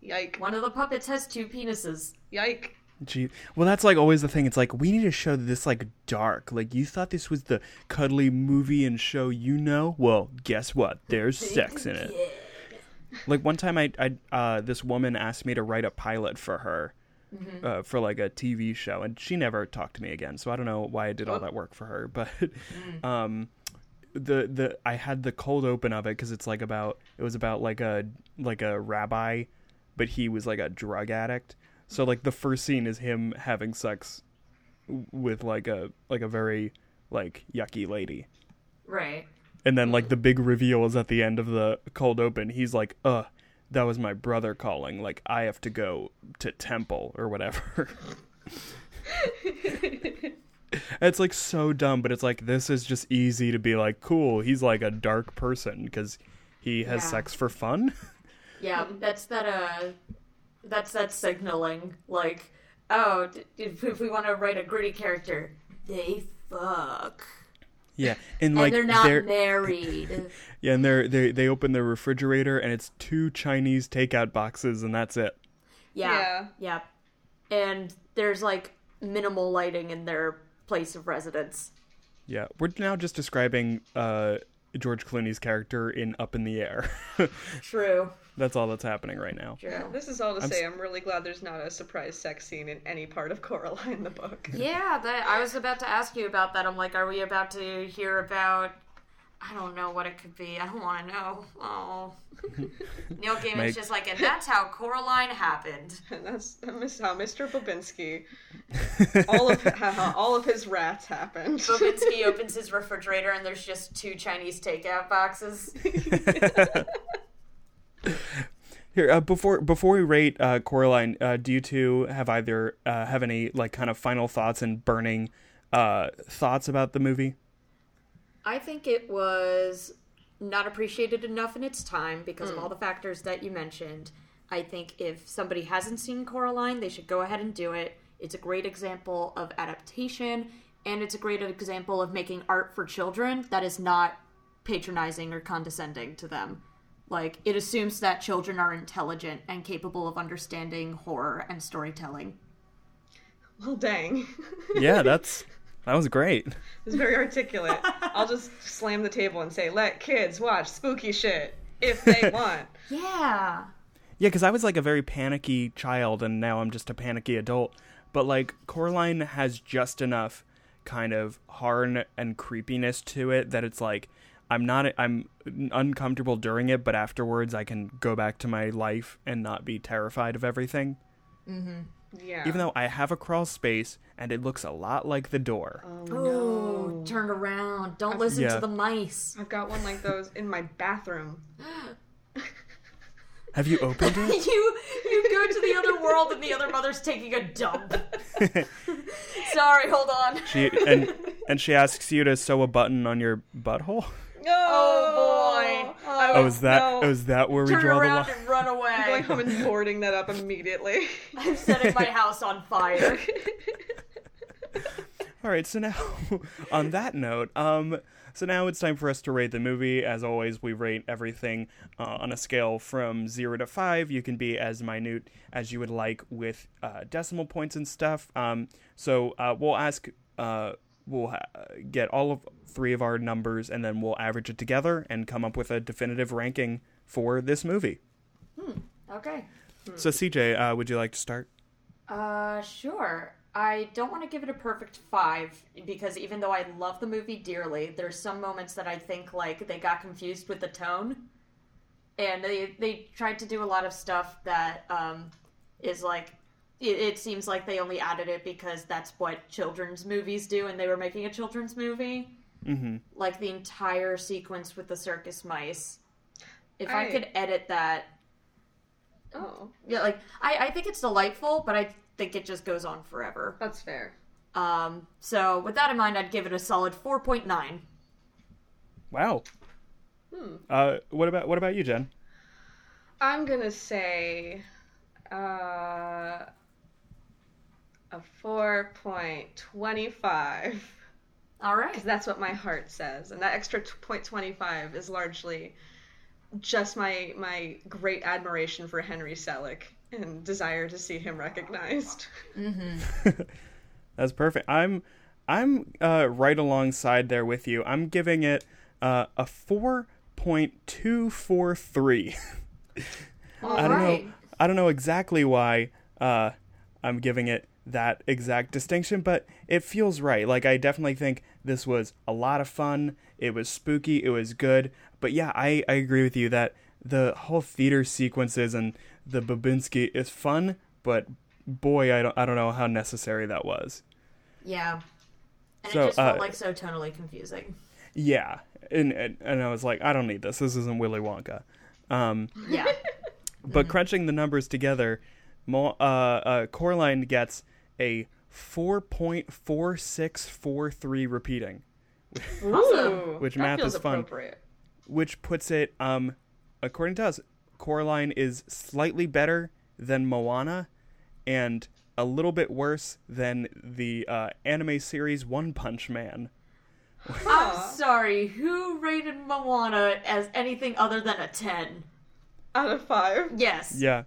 Yike. One of the puppets has two penises. Yike. Gee, well, that's like always the thing. It's like we need to show this like dark. Like you thought this was the cuddly movie and show you know. Well, guess what? There's sex in it. Like one time, I, I uh, this woman asked me to write a pilot for her, uh, for like a TV show, and she never talked to me again. So I don't know why I did all that work for her, but um, the the I had the cold open of it because it's like about it was about like a like a rabbi, but he was like a drug addict. So like the first scene is him having sex with like a like a very like yucky lady. Right. And then like the big reveal is at the end of the cold open. He's like, "Uh, that was my brother calling. Like I have to go to temple or whatever." it's like so dumb, but it's like this is just easy to be like, "Cool, he's like a dark person because he has Yeah. sex for fun." Yeah, that's that. Uh, that's that signaling. Like, oh, if we want to write a gritty character, they fuck, yeah, and and like they're not they're married. yeah, and they're they they open their refrigerator and it's two Chinese takeout boxes and that's it. Yeah, yeah, and there's like minimal lighting in their place of residence. Yeah, we're now just describing uh, George Clooney's character in Up in the Air. True. That's all that's happening right now. True. This is all to I'm say, s- I'm really glad there's not a surprise sex scene in any part of Coraline the book. Yeah, that I was about to ask you about that. I'm like, are we about to hear about? I don't know what it could be. I don't want to know. Oh, Neil Gaiman's Make- just like, and that's how Coraline happened. And that's that's how Mr. Bobinsky, all of how all of his rats happened. Bobinsky opens his refrigerator and there's just two Chinese takeout boxes. Here, uh, before before we rate uh, Coraline, uh, do you two have either uh, have any like kind of final thoughts and burning uh, thoughts about the movie? I think it was not appreciated enough in its time because of all the factors that you mentioned. I think if somebody hasn't seen Coraline, they should go ahead and do it. It's a great example of adaptation, and it's a great example of making art for children that is not patronizing or condescending to them. Like, it assumes that children are intelligent and capable of understanding horror and storytelling. Well, dang, Yeah, that's that was great. it's very articulate. I'll just slam the table and say, "Let kids watch spooky shit if they want." Yeah. Yeah, because I was like a very panicky child, and now I'm just a panicky adult. But like Coraline has just enough kind of horror and creepiness to it that it's like I'm not I'm uncomfortable during it, but afterwards I can go back to my life and not be terrified of everything. Mm-hmm. Yeah. Even though I have a crawl space and it looks a lot like the door. Oh, oh no! turn around. Don't listen Yeah. to the mice. I've got one like those in my bathroom. Have you opened it? you you go to the other world and the other mother's taking a dump. Sorry, hold on. She and and she asks you to sew a button on your butthole. Oh boy. Oh, is that no. oh, is that where we draw the around line? and run away. I'm going away. home and boarding that up immediately. I'm setting my house on fire. All right, so now on that note, um, so now it's time for us to rate the movie. As always, we rate everything uh, on a scale from zero to five. You can be as minute as you would like with uh, decimal points and stuff. Um, so uh, we'll ask, uh, we'll ha- get all of three of our numbers, and then we'll average it together and come up with a definitive ranking for this movie. Okay. So CJ, uh, would you like to start? Uh, sure. I don't want to give it a perfect five because even though I love the movie dearly, there's some moments that I think like they got confused with the tone, and they they tried to do a lot of stuff that um, is like it, it seems like they only added it because that's what children's movies do, and they were making a children's movie. Mm-hmm. Like the entire sequence with the circus mice. If I, I- could edit that, Oh, yeah, like I, I think it's delightful, but I think it just goes on forever. that's fair. Um, so with that in mind, I'd give it a solid four point nine. Wow. Hmm. Uh, what about what about you, Jen? I'm gonna say uh, a four point twenty five. All right. because that's what my heart says, and that extra t- point twenty five is largely just my my great admiration for Henry Selick and desire to see him recognized. That's perfect. I'm I'm uh, right alongside there with you. I'm giving it uh, a four point two four three. All I don't right. know. I don't know exactly why uh, I'm giving it that exact distinction, but it feels right. Like I definitely think this was a lot of fun. It was spooky. It was good. But yeah, I, I agree with you that the whole theater sequences and the Bobinsky is fun, but boy, I don't I don't know how necessary that was. Yeah. And So, it just felt uh, like so tonally confusing. Yeah, and, and and I was like, I don't need this. This isn't Willy Wonka. Um, Yeah. but crunching the numbers together, Mo- uh, uh, Coraline gets a four point four six four three repeating, Ooh, Which that math feels is fun. which puts it, um, according to us, Coraline is slightly better than Moana, and a little bit worse than the uh, anime series One Punch Man. I'm sorry. Who rated Moana as anything other than a 10? Out of five. Yes. Yeah.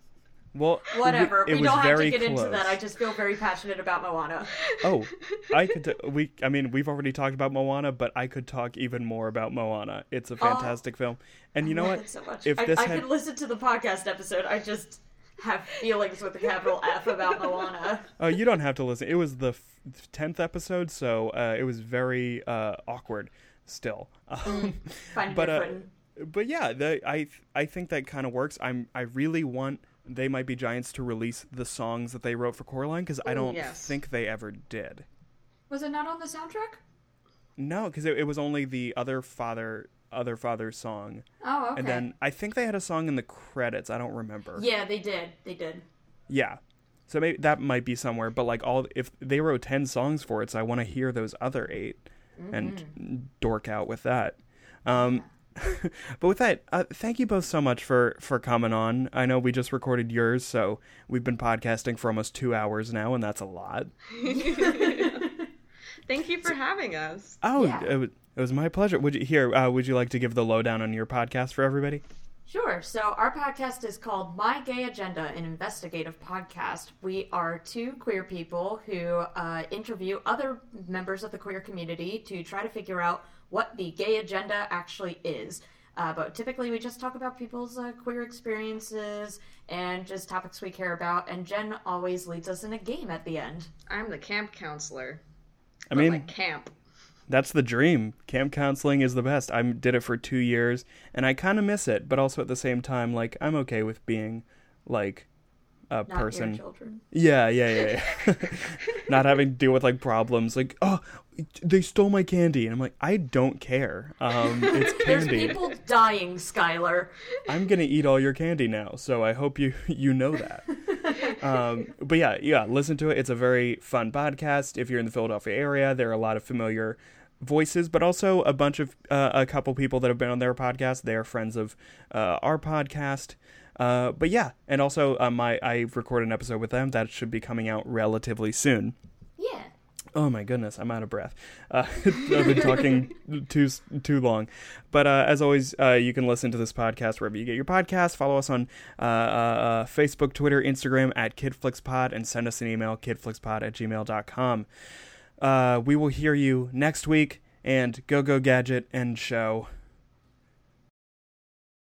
Well, Whatever. We don't have to get into that. I just feel very passionate about Moana. Oh, I could. T- we. I mean, we've already talked about Moana, but I could talk even more about Moana. It's a fantastic film, and you know I what? so. If I, this I had, could listen to the podcast episode. I just have feelings with a capital F about Moana. oh, you don't have to listen. It was the tenth episode, so uh, it was very uh, awkward. Still, Find but uh, but yeah, the, I I think that kind of works. I'm I really want they might be giants to release the songs that they wrote for Coraline because I don't yes. think they ever did. Was it not on the soundtrack? No, because it, it was only the other father other father song. Oh, okay. And then I think they had a song in the credits. I don't remember. yeah, they did. They did. Yeah. So maybe that might be somewhere, but like all if they wrote 10 songs for it, so I want to hear those other 8 and dork out with that. Um but with that, uh, thank you both so much for for coming on. I know we just recorded yours, so we've been podcasting for almost 2 hours now and that's a lot. Thank you for having us. Oh, Yeah. it, was, it was my pleasure. Would you here uh, would you like to give the lowdown on your podcast for everybody? Sure. So our podcast is called My Gay Agenda, an investigative podcast. We are two queer people who uh, interview other members of the queer community to try to figure out what the gay agenda actually is. Uh, but typically, we just talk about people's uh, queer experiences and just topics we care about. And Jen always leads us in a game at the end. I'm the camp counselor. I But, mean, like camp. That's the dream. Camp counseling is the best. I did it for two years, and I kind of miss it, but also at the same time, like I'm okay with being like a Not person. your children. Yeah, yeah, yeah. yeah. Not having to deal with like problems like, oh, they stole my candy, and I'm like, I don't care. Um, it's There's candy. people dying, Skylar. I'm gonna eat all your candy now, so I hope you you know that. um, but yeah, yeah, listen to it. It's a very fun podcast. If you're in the Philadelphia area, there are a lot of familiar voices, but also a bunch of uh, a couple people that have been on their podcast. They are friends of uh, our podcast. Uh, but yeah, and also uh, my I recorded an episode with them that should be coming out relatively soon. Oh my goodness, I'm out of breath. Uh, I've been talking too too long, but uh, as always, uh, you can listen to this podcast wherever you get your podcasts. Follow us on uh, uh, uh, Facebook, Twitter, Instagram at KidFlixPod, and send us an email kidflixpod at gmail.com. Uh, we will hear you next week, and go go gadget and show.